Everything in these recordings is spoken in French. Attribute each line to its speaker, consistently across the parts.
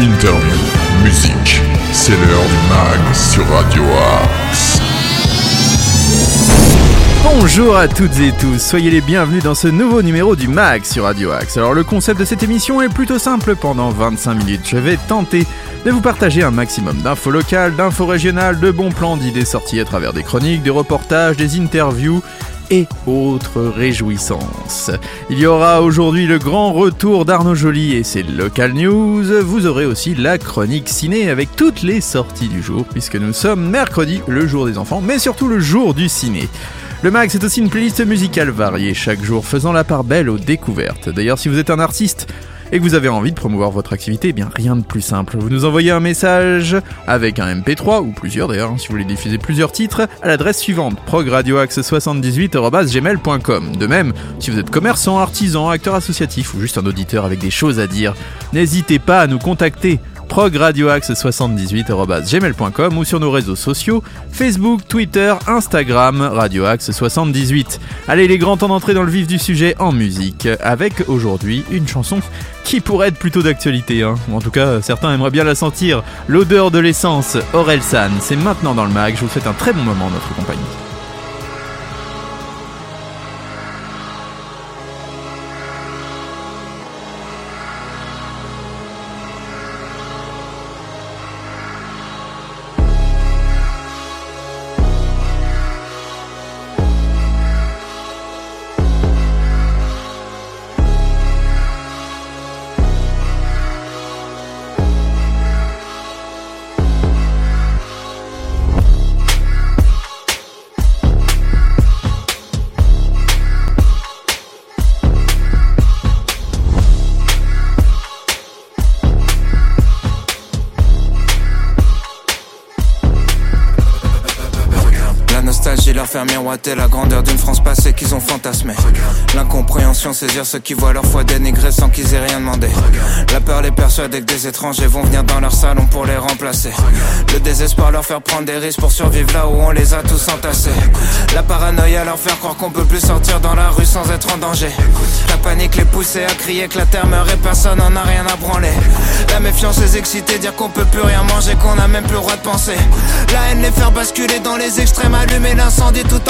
Speaker 1: interview, musique. C'est l'heure du mag sur Radio Axe.
Speaker 2: Bonjour à toutes et tous, soyez les bienvenus dans ce nouveau numéro du MAG sur Radio Axe. Alors le concept de cette émission est plutôt simple, pendant 25 minutes je vais tenter de vous partager un maximum d'infos locales, d'infos régionales, de bons plans, d'idées sorties à travers des chroniques, des reportages, des interviews et autres réjouissances. Il y aura aujourd'hui le grand retour d'Arnaud Joly et ses local news. Vous aurez aussi la chronique ciné avec toutes les sorties du jour puisque nous sommes mercredi, le jour des enfants, mais surtout le jour du ciné. Le mag, c'est aussi une playlist musicale variée chaque jour, faisant la part belle aux découvertes. D'ailleurs, si vous êtes un artiste et que vous avez envie de promouvoir votre activité, eh bien rien de plus simple. Vous nous envoyez un message avec un MP3 ou plusieurs d'ailleurs, hein, si vous voulez diffuser plusieurs titres, à l'adresse suivante progradioaxe78@gmail.com. De même, si vous êtes commerçant, artisan, acteur associatif ou juste un auditeur avec des choses à dire, n'hésitez pas à nous contacter progradioaxe78.gmail.com ou sur nos réseaux sociaux Facebook, Twitter, Instagram, radioaxe78. Allez, il est grand temps d'entrer dans le vif du sujet en musique, avec aujourd'hui une chanson qui pourrait être plutôt d'actualité. Hein. En tout cas, certains aimeraient bien la sentir. L'odeur de l'essence, Orelsan, c'est maintenant dans le mag. Je vous souhaite un très bon moment en notre compagnie.
Speaker 3: La grandeur d'une France passée qu'ils ont fantasmé. L'incompréhension saisir ceux qui voient leur foi dénigrée sans qu'ils aient rien demandé. La peur les persuader que des étrangers vont venir dans leur salon pour les remplacer. Le désespoir leur faire prendre des risques pour survivre là où on les a tous entassés. La paranoïa leur faire croire qu'on peut plus sortir dans la rue sans être en danger. La panique les pousser à crier que la terre meurt et personne n'en a rien à branler. La méfiance les exciter, dire qu'on peut plus rien manger, qu'on a même plus le droit de penser. La haine les faire basculer dans les extrêmes, allumer l'incendie tout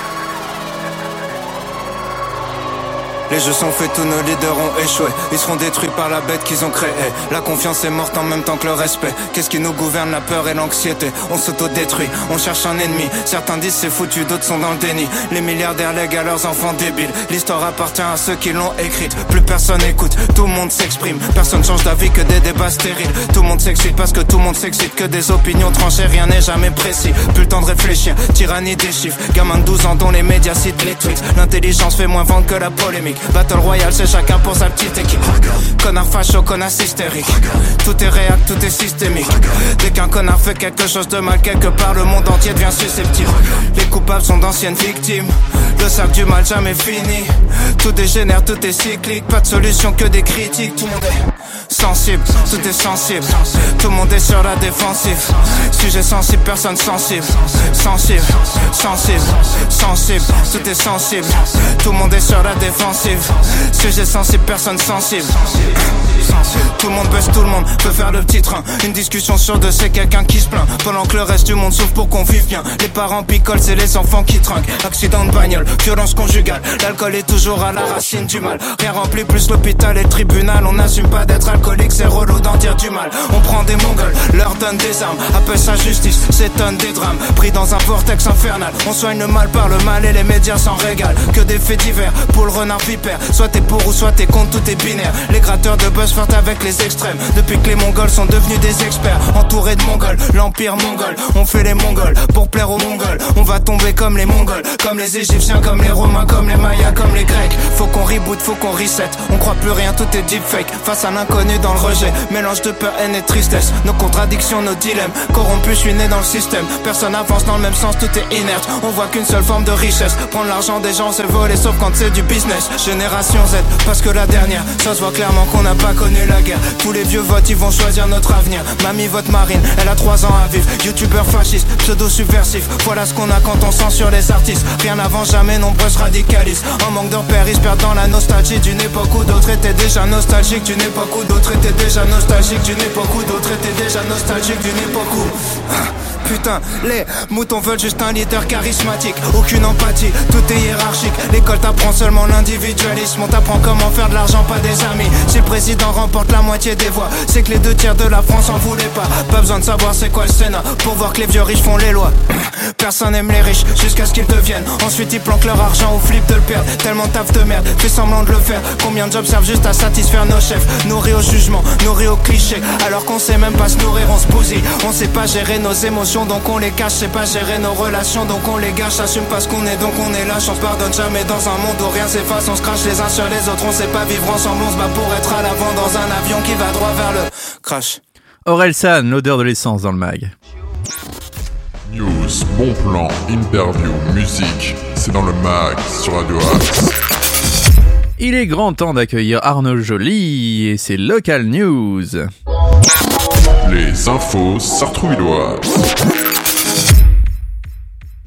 Speaker 3: Les jeux sont faits, tous nos leaders ont échoué. Ils seront détruits par la bête qu'ils ont créée. La confiance est morte en même temps que le respect. Qu'est-ce qui nous gouverne La peur et l'anxiété? On s'auto-détruit, on cherche un ennemi. Certains disent c'est foutu, d'autres sont dans le déni. Les milliardaires lèguent à leurs enfants débiles. L'histoire appartient à ceux qui l'ont écrite. Plus personne écoute, tout le monde s'exprime. Personne change d'avis que des débats stériles. Tout le monde s'excite parce que tout le monde s'excite. Que des opinions tranchées, rien n'est jamais précis. Plus le temps de réfléchir, tyrannie des chiffres. Gamin de 12 ans dont les médias citent les tweets. L'intelligence fait moins vendre que la polémique. Battle Royale, c'est chacun pour sa petite équipe. Connard facho, connard hystérique. Tout est réel, tout est systémique. Dès qu'un connard fait quelque chose de mal quelque part, le monde entier devient susceptible. Les coupables sont d'anciennes victimes. Le cercle du mal jamais fini. Tout dégénère, tout est cyclique. Pas de solution que des critiques. Tout le monde est sensible, tout est sensible. Tout le monde est sur la défensive. Sujet sensible, personne sensible. Sensible, sensible, sensible. Tout est sensible. Tout le monde est sur la défensive. Sujet sensible, personne sensible. Tout le monde baisse, tout le monde peut faire le petit train. Une discussion sur deux, c'est quelqu'un qui se plaint. Pendant que le reste du monde souffre pour qu'on vive bien. Les parents picolent, c'est les enfants qui trinquent. Accident de bagnole, violence conjugale. L'alcool est toujours à la racine du mal. Rien rempli plus l'hôpital et le tribunal. On n'assume pas d'être alcoolique, c'est relou d'en dire du mal. On prend des mongols, leur donne des armes. Appelle ça justice, s'étonne des drames. Pris dans un vortex infernal. On soigne le mal par le mal et les médias s'en régalent. Que des faits divers pour le renard Soit t'es pour ou soit t'es contre, tout est binaire. Les gratteurs de buzz flirtent avec les extrêmes. Depuis que les mongols sont devenus des experts. Entourés de mongols, l'empire mongol. On fait les mongols pour plaire aux mongols. On va tomber comme les mongols, comme les égyptiens, comme les romains, comme les mayas, comme les grecs. Faut qu'on reboot, faut qu'on reset. On croit plus rien, tout est deepfake. Face à l'inconnu dans le rejet. Mélange de peur, haine et tristesse. Nos contradictions, nos dilemmes. Corrompus, je suis né dans le système. Personne avance dans le même sens, tout est inerte. On voit qu'une seule forme de richesse. Prendre l'argent des gens, c'est voler, sauf quand c'est du business. Génération Z, parce que la dernière, ça se voit clairement qu'on n'a pas connu la guerre. Tous les vieux votes, ils vont choisir notre avenir. Mamie vote marine, elle a 3 ans à vivre. Youtubeur fasciste, pseudo subversif. Voilà ce qu'on a quand on censure les artistes. Rien n'avant jamais, nombreuses radicalistes. En manque de repères, ils se perdent la nostalgie d'une époque où d'autres étaient déjà nostalgiques. D'une époque où d'autres étaient déjà nostalgiques. D'une époque où d'autres étaient déjà nostalgiques. D'une époque où. Putain, les moutons veulent juste un leader charismatique. Aucune empathie, tout est hiérarchique. L'école t'apprend seulement l'individualisme. On t'apprend comment faire de l'argent, pas des amis. Si le président remporte la moitié des voix, c'est que les deux tiers de la France en voulaient pas. Pas besoin de savoir c'est quoi le Sénat pour voir que les vieux riches font les lois. Personne n'aime les riches jusqu'à ce qu'ils deviennent. Ensuite, ils planquent leur argent ou flippent de le perdre. Tellement taf de merde, fais semblant de le faire. Combien de jobs servent juste à satisfaire nos chefs? Nourris au jugement, nourris au cliché. Alors qu'on sait même pas se nourrir, on se bousille. On sait pas gérer nos émotions, donc on les cache. C'est pas gérer nos relations, donc on les gâche. Assume pas ce qu'on est, donc on est lâche. On se pardonne jamais dans un monde où rien s'efface. On se crache les uns sur les autres, on sait pas vivre ensemble. On se bat pour être à l'avant dans un avion qui va droit vers le crash.
Speaker 2: Aurel San, l'odeur de l'essence dans le mag.
Speaker 1: News, bon plan, interview, musique, c'est dans le mag sur Radio Axe.
Speaker 2: Il est grand temps d'accueillir Arnaud Joly et ses local news.
Speaker 1: Les infos sartrouilloises.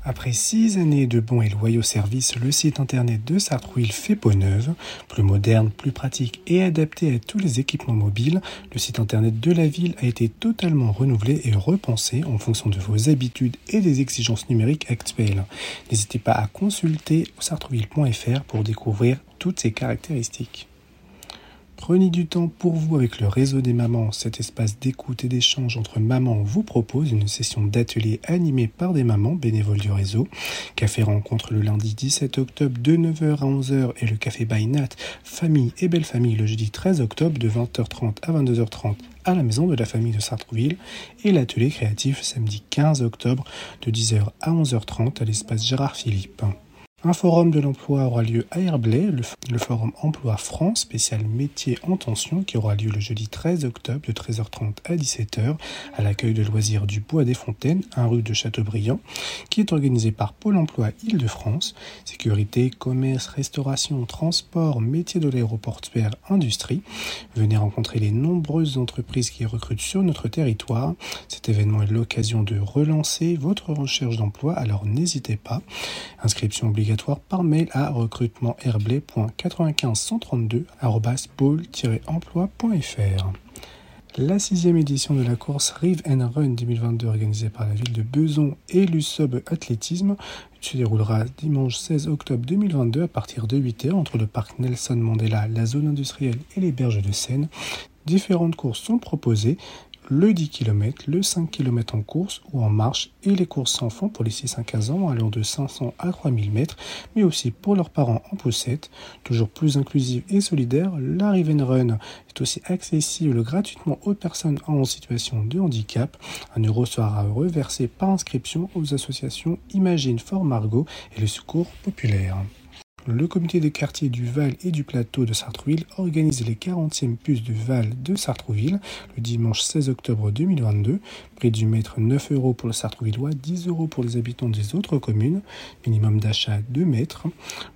Speaker 4: Après six années de bons et loyaux services, le site internet de Sartrouille fait peau neuve. Plus moderne, plus pratique et adapté à tous les équipements mobiles, le site internet de la ville a été totalement renouvelé et repensé en fonction de vos habitudes et des exigences numériques actuelles. N'hésitez pas à consulter sartrouville.fr pour découvrir toutes ces caractéristiques. Prenez du temps pour vous avec le réseau des mamans. Cet espace d'écoute et d'échange entre mamans vous propose une session d'atelier animée par des mamans bénévoles du réseau. Café rencontre le lundi 17 octobre de 9h à 11h et le café by Nat Famille et Belle Famille le jeudi 13 octobre de 20h30 à 22h30 à la maison de la famille de Sartrouville et l'atelier créatif samedi 15 octobre de 10h à 11h30 à l'espace Gérard Philippe. Un forum de l'emploi aura lieu à Herblay, le, forum Emploi France spécial métier en tension qui aura lieu le jeudi 13 octobre de 13h30 à 17h à l'accueil de loisirs du Bois des Fontaines, 1 rue de Châteaubriand, qui est organisé par Pôle Emploi Île-de-France. Sécurité, commerce, restauration, transport, métier de l'aéroportuaire, industrie. Venez rencontrer les nombreuses entreprises qui recrutent sur notre territoire. Cet événement est l'occasion de relancer votre recherche d'emploi, alors n'hésitez pas. Inscription obligatoire par mail à recrutement-herblay.9532-pôle-emploi.fr. La sixième édition de la course Rive and Run 2022 organisée par la ville de Beson et l'USOB Athlétisme se déroulera dimanche 16 octobre 2022 à partir de 8h entre le parc Nelson Mandela, la zone industrielle et les berges de Seine. Différentes courses sont proposées le 10 km, le 5 km en course ou en marche et les courses sans fond pour les 6 à 15 ans allant de 500 à 3000 mètres, mais aussi pour leurs parents en poussette. Toujours plus inclusive et solidaire, la Riven Run est aussi accessible gratuitement aux personnes en situation de handicap. Un euro sera reversé par inscription aux associations Imagine Fort Margot et le Secours Populaire. Le comité des quartiers du Val et du Plateau de Sartrouville organise les 40e puces du Val de Sartrouville le dimanche 16 octobre 2022. Prix du mètre 9 euros pour le Sartrouvillois, 10 euros pour les habitants des autres communes. Minimum d'achat 2 mètres.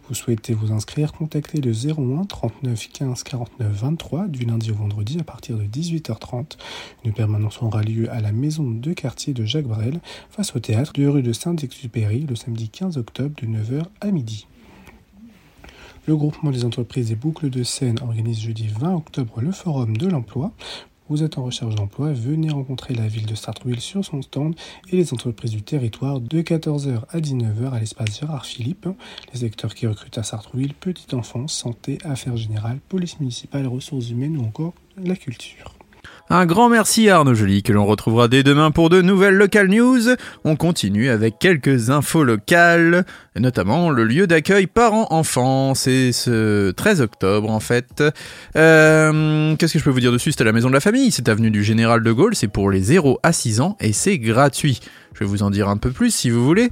Speaker 4: Vous souhaitez vous inscrire, contactez le 01 39 15 49 23 du lundi au vendredi à partir de 18h30. Une permanence aura lieu à la maison de quartier de Jacques Brel face au théâtre de rue de Saint-Exupéry le samedi 15 octobre de 9h à midi. Le groupement des entreprises des boucles de Seine organise jeudi 20 octobre le forum de l'emploi. Vous êtes en recherche d'emploi, venez rencontrer la ville de Sartrouville sur son stand et les entreprises du territoire de 14h à 19h à l'espace Gérard Philippe. Les secteurs qui recrutent à Sartrouville, petite enfance, santé, affaires générales, police municipale, ressources humaines ou encore la culture.
Speaker 2: Un grand merci à Arnaud Joly que l'on retrouvera dès demain pour de nouvelles local news. On continue avec quelques infos locales, notamment le lieu d'accueil parents-enfants. C'est ce 13 octobre en fait. Euh, Qu'est-ce que je peux vous dire dessus? C'est la maison de la famille, c'est avenue du Général de Gaulle, c'est pour les 0 à 6 ans et c'est gratuit. Je vais vous en dire un peu plus si vous voulez.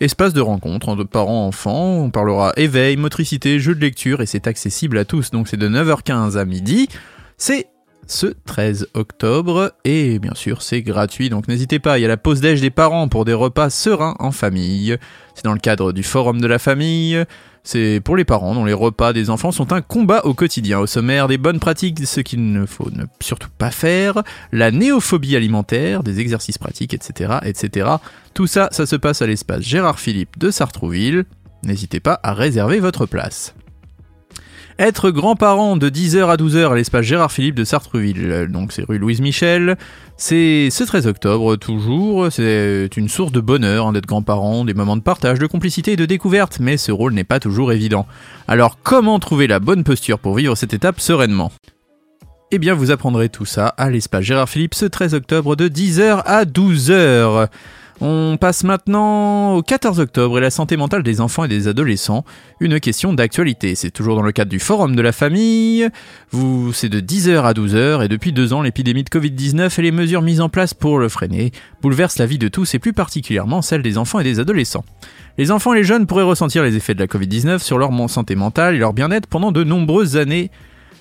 Speaker 2: Espace de rencontre entre parents-enfants, on parlera éveil, motricité, jeux de lecture et c'est accessible à tous. Donc c'est de 9h15 à midi. C'est ce 13 octobre et bien sûr c'est gratuit donc n'hésitez pas, il y a la pause déj des parents pour des repas sereins en famille. C'est dans le cadre du forum de la famille. C'est pour les parents dont les repas des enfants sont un combat au quotidien. Au sommaire des bonnes pratiques, ce qu'il ne faut ne surtout pas faire, la néophobie alimentaire, des exercices pratiques, etc., etc. Tout ça, ça se passe à l'espace Gérard Philippe de Sartrouville. N'hésitez pas à réserver votre place. Être grand-parent de 10h à 12h à l'espace Gérard Philippe de Sartreville, donc c'est rue Louise Michel, c'est ce 13 octobre toujours, c'est une source de bonheur hein, d'être grand-parent, des moments de partage, de complicité et de découverte, mais ce rôle n'est pas toujours évident. Alors comment trouver la bonne posture pour vivre cette étape sereinement? Eh bien, vous apprendrez tout ça à l'espace Gérard Philippe ce 13 octobre de 10h à 12h. On passe maintenant au 14 octobre et la santé mentale des enfants et des adolescents. Une question d'actualité. C'est toujours dans le cadre du Forum de la famille. Vous, c'est de 10h à 12h et depuis deux ans, l'épidémie de Covid-19 et les mesures mises en place pour le freiner bouleversent la vie de tous et plus particulièrement celle des enfants et des adolescents. Les enfants et les jeunes pourraient ressentir les effets de la Covid-19 sur leur santé mentale et leur bien-être pendant de nombreuses années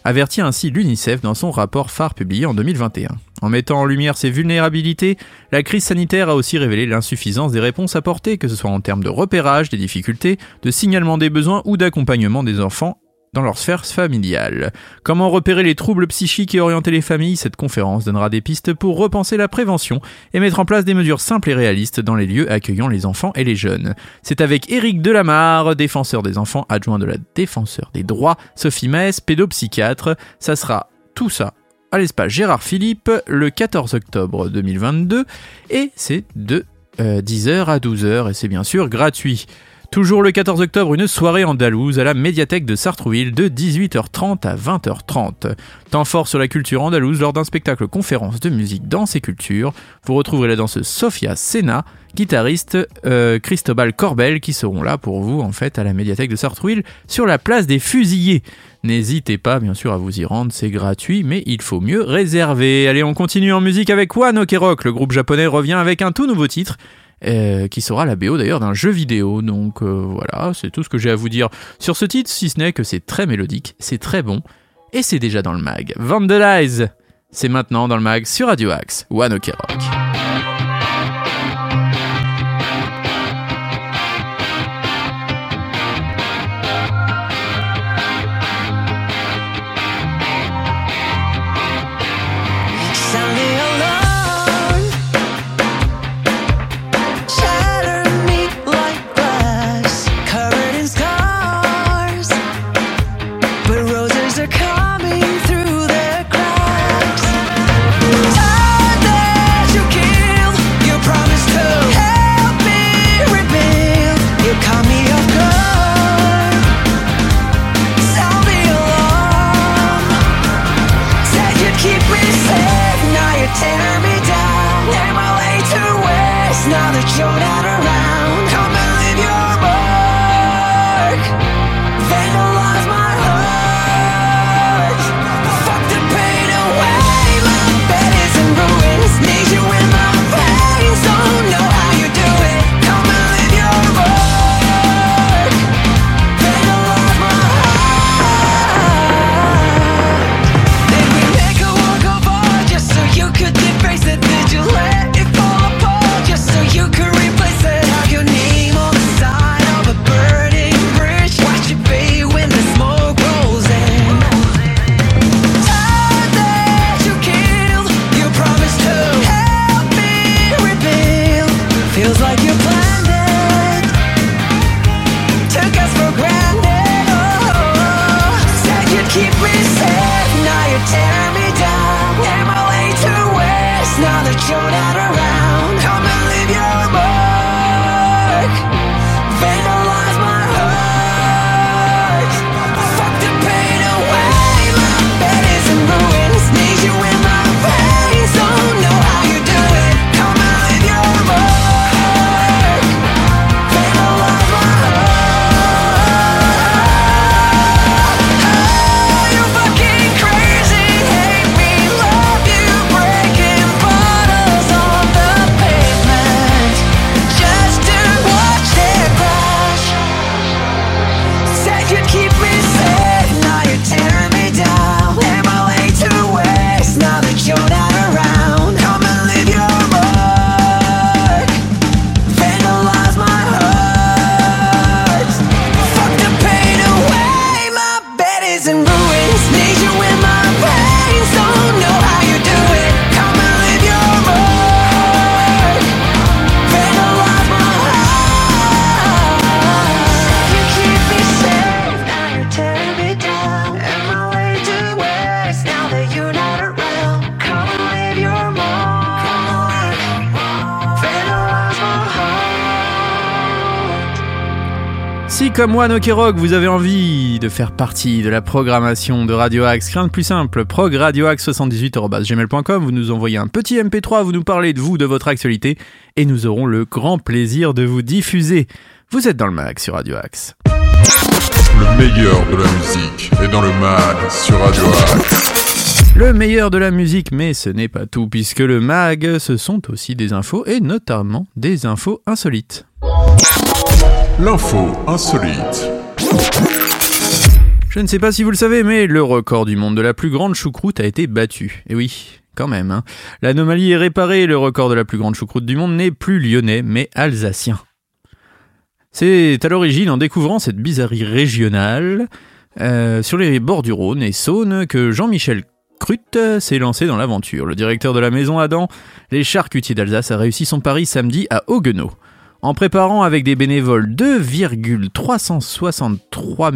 Speaker 2: avertit ainsi l'UNICEF dans son rapport phare publié en 2021. En mettant en lumière ces vulnérabilités, la crise sanitaire a aussi révélé l'insuffisance des réponses apportées, que ce soit en termes de repérage des difficultés, de signalement des besoins ou d'accompagnement des enfants dans leur sphère familiale. Comment repérer les troubles psychiques et orienter les familles? Cette conférence donnera des pistes pour repenser la prévention et mettre en place des mesures simples et réalistes dans les lieux accueillant les enfants et les jeunes. C'est avec Éric Delamarre, défenseur des enfants, adjoint de la défenseur des droits, Sophie Maes, pédopsychiatre. Ça sera tout ça à l'espace Gérard Philippe le 14 octobre 2022 et c'est de 10h euh, à 12h et c'est bien sûr gratuit. Toujours le 14 octobre, une soirée andalouse à la médiathèque de Sartrouville de 18h30 à 20h30. Temps fort sur la culture andalouse lors d'un spectacle conférence de musique, danse et culture. Vous retrouverez la danseuse Sofia Sena, guitariste euh, Cristobal Corbel qui seront là pour vous en fait à la médiathèque de Sartrouville sur la place des fusillés. N'hésitez pas bien sûr à vous y rendre, c'est gratuit mais il faut mieux réserver. Allez on continue en musique avec One Rock, le groupe japonais revient avec un tout nouveau titre euh, qui sera la BO d'ailleurs d'un jeu vidéo. Donc euh, voilà, c'est tout ce que j'ai à vous dire sur ce titre, si ce n'est que c'est très mélodique, c'est très bon, et c'est déjà dans le mag. Vandalize C'est maintenant dans le mag sur Radio Axe, One Ok Rock.
Speaker 5: showed out out of.
Speaker 2: Comme moi, Rock, vous avez envie de faire partie de la programmation de Radio Axe, rien de plus simple, progradioaxe78.gmail.com, vous nous envoyez un petit MP3, vous nous parlez de vous, de votre actualité, et nous aurons le grand plaisir de vous diffuser. Vous êtes dans le mag sur Radio Axe.
Speaker 1: Le meilleur de la musique est dans le mag sur Radio Axe.
Speaker 2: Le meilleur de la musique, mais ce n'est pas tout, puisque le mag, ce sont aussi des infos, et notamment des infos insolites.
Speaker 1: L'info insolite.
Speaker 2: Je ne sais pas si vous le savez, mais le record du monde de la plus grande choucroute a été battu. Et oui, quand même. Hein. L'anomalie est réparée, le record de la plus grande choucroute du monde n'est plus lyonnais, mais alsacien. C'est à l'origine, en découvrant cette bizarrerie régionale, euh, sur les bords du Rhône et Saône, que Jean-Michel Crut s'est lancé dans l'aventure. Le directeur de la maison Adam, les charcutiers d'Alsace, a réussi son pari samedi à Auguenot. En préparant avec des bénévoles 2,363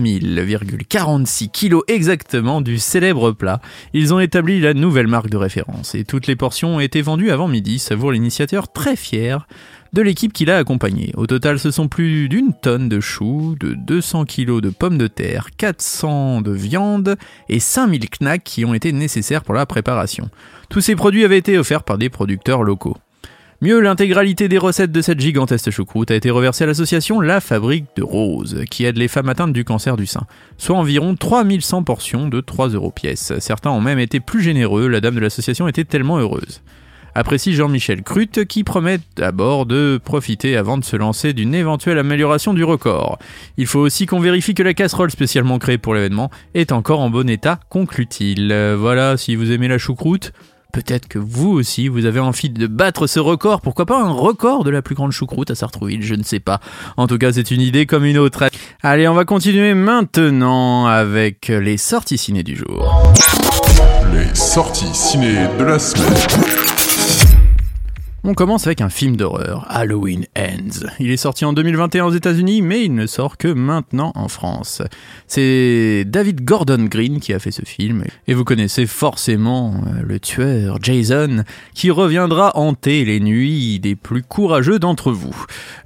Speaker 2: kilos exactement du célèbre plat, ils ont établi la nouvelle marque de référence et toutes les portions ont été vendues avant midi, savoure l'initiateur très fier de l'équipe qui l'a accompagné. Au total, ce sont plus d'une tonne de choux, de 200 kilos de pommes de terre, 400 de viande et 5000 knacks qui ont été nécessaires pour la préparation. Tous ces produits avaient été offerts par des producteurs locaux. Mieux, l'intégralité des recettes de cette gigantesque choucroute a été reversée à l'association La Fabrique de Roses, qui aide les femmes atteintes du cancer du sein, soit environ 3100 portions de 3 euros pièce. Certains ont même été plus généreux, la dame de l'association était tellement heureuse. Apprécie Jean-Michel Crut qui promet d'abord de profiter avant de se lancer d'une éventuelle amélioration du record. Il faut aussi qu'on vérifie que la casserole spécialement créée pour l'événement est encore en bon état, conclut-il. Voilà, si vous aimez la choucroute, Peut-être que vous aussi, vous avez envie de battre ce record. Pourquoi pas un record de la plus grande choucroute à Sartrouville Je ne sais pas. En tout cas, c'est une idée comme une autre. Allez, on va continuer maintenant avec les sorties ciné du jour.
Speaker 1: Les sorties ciné de la semaine.
Speaker 2: On commence avec un film d'horreur, Halloween Ends. Il est sorti en 2021 aux États-Unis, mais il ne sort que maintenant en France. C'est David Gordon Green qui a fait ce film, et vous connaissez forcément euh, le tueur Jason, qui reviendra hanter les nuits des plus courageux d'entre vous.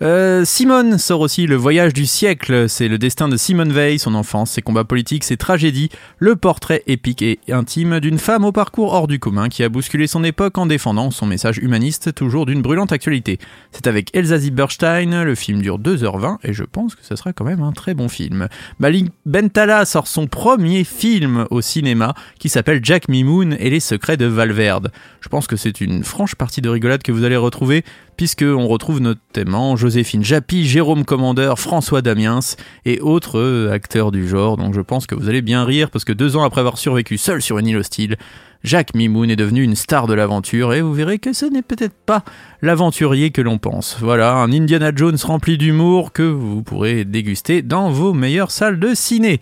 Speaker 2: Euh, Simone sort aussi Le Voyage du siècle, c'est le destin de Simone Veil, son enfance, ses combats politiques, ses tragédies, le portrait épique et intime d'une femme au parcours hors du commun qui a bousculé son époque en défendant son message humaniste toujours d'une brûlante actualité. C'est avec Elsa Zieberstein, le film dure 2h20 et je pense que ce sera quand même un très bon film. Malik Bentala sort son premier film au cinéma qui s'appelle Jack Mimoun et les secrets de Valverde. Je pense que c'est une franche partie de rigolade que vous allez retrouver puisqu'on retrouve notamment Joséphine Japy, Jérôme Commandeur, François Damiens et autres euh, acteurs du genre. Donc je pense que vous allez bien rire parce que deux ans après avoir survécu seul sur une île hostile, Jacques Mimoun est devenu une star de l'aventure et vous verrez que ce n'est peut-être pas l'aventurier que l'on pense. Voilà, un Indiana Jones rempli d'humour que vous pourrez déguster dans vos meilleures salles de ciné.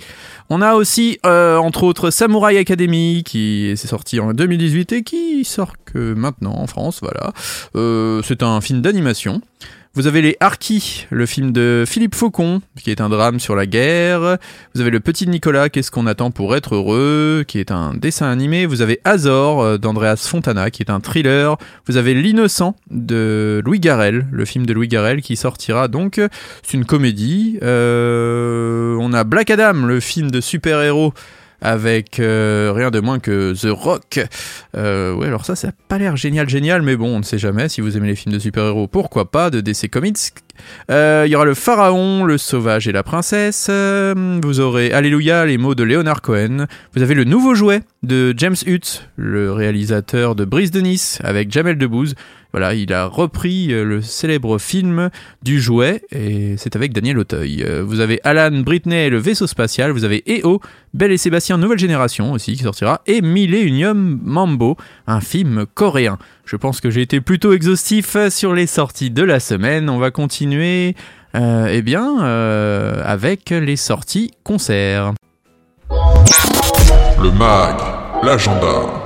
Speaker 2: On a aussi, euh, entre autres, Samurai Academy qui est sorti en 2018 et qui sort que maintenant en France, voilà. Euh, c'est un film d'animation. Vous avez les Harkis, le film de Philippe Faucon, qui est un drame sur la guerre. Vous avez le Petit Nicolas, Qu'est-ce qu'on attend pour être heureux, qui est un dessin animé. Vous avez Azor euh, d'Andreas Fontana, qui est un thriller. Vous avez L'innocent de Louis Garrel, le film de Louis Garrel, qui sortira donc. C'est une comédie. Euh, on a Black Adam, le film de super-héros avec euh, rien de moins que The Rock. Euh, ouais, alors ça, ça n'a pas l'air génial, génial, mais bon, on ne sait jamais. Si vous aimez les films de super-héros, pourquoi pas, de DC Comics. Euh, il y aura le pharaon, le sauvage et la princesse. vous aurez Alléluia, les mots de Leonard Cohen. Vous avez le nouveau jouet de James Hutt, le réalisateur de Brise de Nice, avec Jamel Debbouze. Voilà, il a repris euh, le célèbre film du jouet et c'est avec Daniel Auteuil. Euh, vous avez Alan Britney, le vaisseau spatial. Vous avez EO, Belle et Sébastien, nouvelle génération aussi qui sortira. Et Millennium Mambo, un film coréen. Je pense que j'ai été plutôt exhaustif sur les sorties de la semaine. On va continuer euh, eh bien, avec les sorties concerts.
Speaker 1: Le MAG, l'agenda.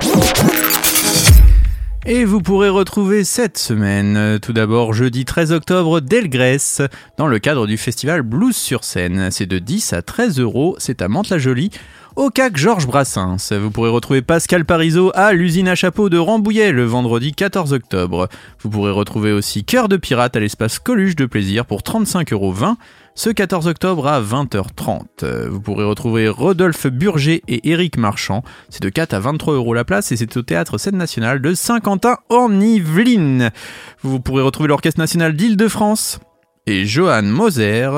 Speaker 2: Et vous pourrez retrouver cette semaine, euh, tout d'abord jeudi 13 octobre, Delgrès, dans le cadre du festival Blues sur scène. C'est de 10 à 13 euros, c'est à Mantes-la-Jolie, au CAC Georges Brassens. Vous pourrez retrouver Pascal Parisot à l'usine à chapeau de Rambouillet le vendredi 14 octobre. Vous pourrez retrouver aussi Cœur de pirate à l'espace Coluche de plaisir pour 35,20 euros. Ce 14 octobre à 20h30. Euh, Vous pourrez retrouver Rodolphe Burger et Éric Marchand. C'est de 4 à 23 euros la place et c'est au théâtre Scène Nationale de Saint-Quentin en Yvelines. Vous pourrez retrouver l'Orchestre National d'Île-de-France et Johan Moser.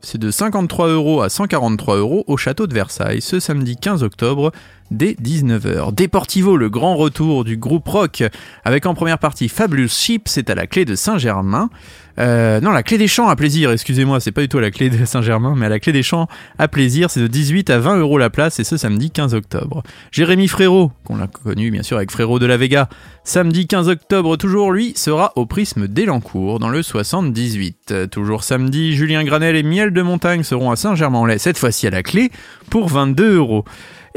Speaker 2: C'est de 53 euros à 143 euros au château de Versailles ce samedi 15 octobre dès 19h. Deportivo, le grand retour du groupe rock, avec en première partie Fabulous Sheep, c'est à la clé de Saint-Germain. Euh, non, la clé des champs à plaisir, excusez-moi, c'est pas du tout à la clé de Saint-Germain, mais à la clé des champs à plaisir, c'est de 18 à 20 euros la place et ce samedi 15 octobre. Jérémy Frérot, qu'on l'a connu bien sûr avec Frérot de la Vega, samedi 15 octobre toujours, lui, sera au prisme d'Elancourt dans le 78. Euh, Toujours samedi, Julien Granel et Miel de Montagne seront à Saint-Germain-en-Laye, cette fois-ci à la clé, pour 22 euros.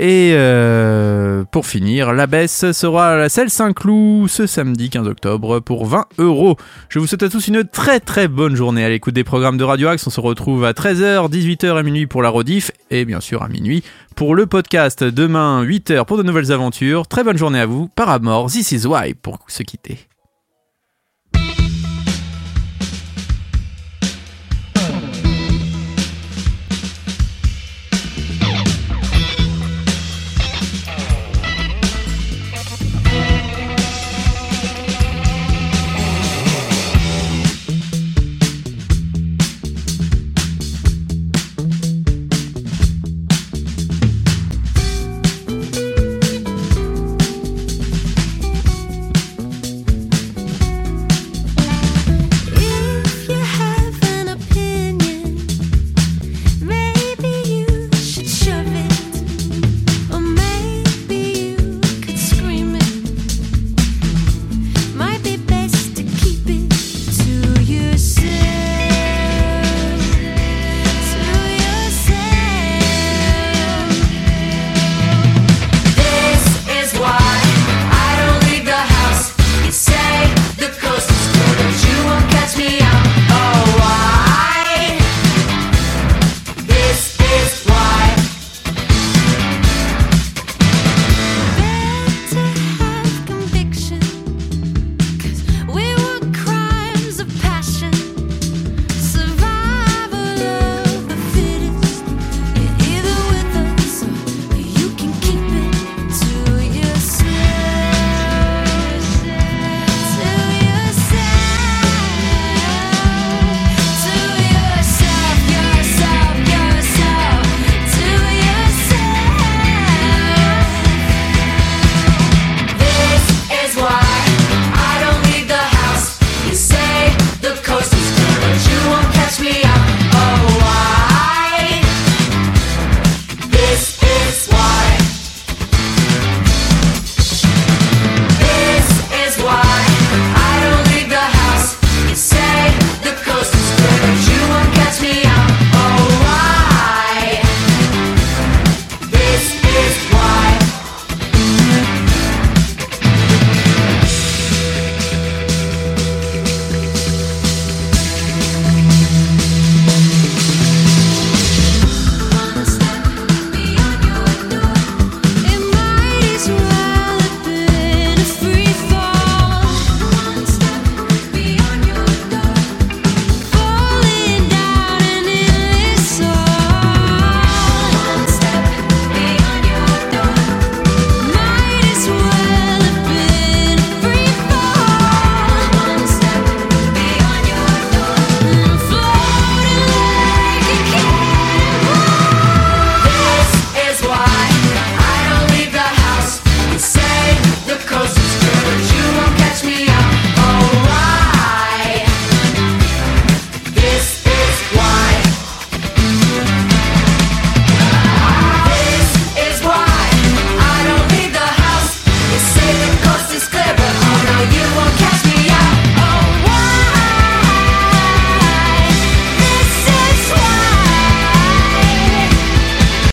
Speaker 2: Et euh, pour finir, la baisse sera à la Selle Saint-Cloud ce samedi 15 octobre pour 20 euros. Je vous souhaite à tous une très très bonne journée à l'écoute des programmes de Radio Axe. On se retrouve à 13h, 18h et minuit pour la rediff et bien sûr à minuit pour le podcast. Demain 8h pour de nouvelles aventures. Très bonne journée à vous. Paramore, This is Why pour se quitter.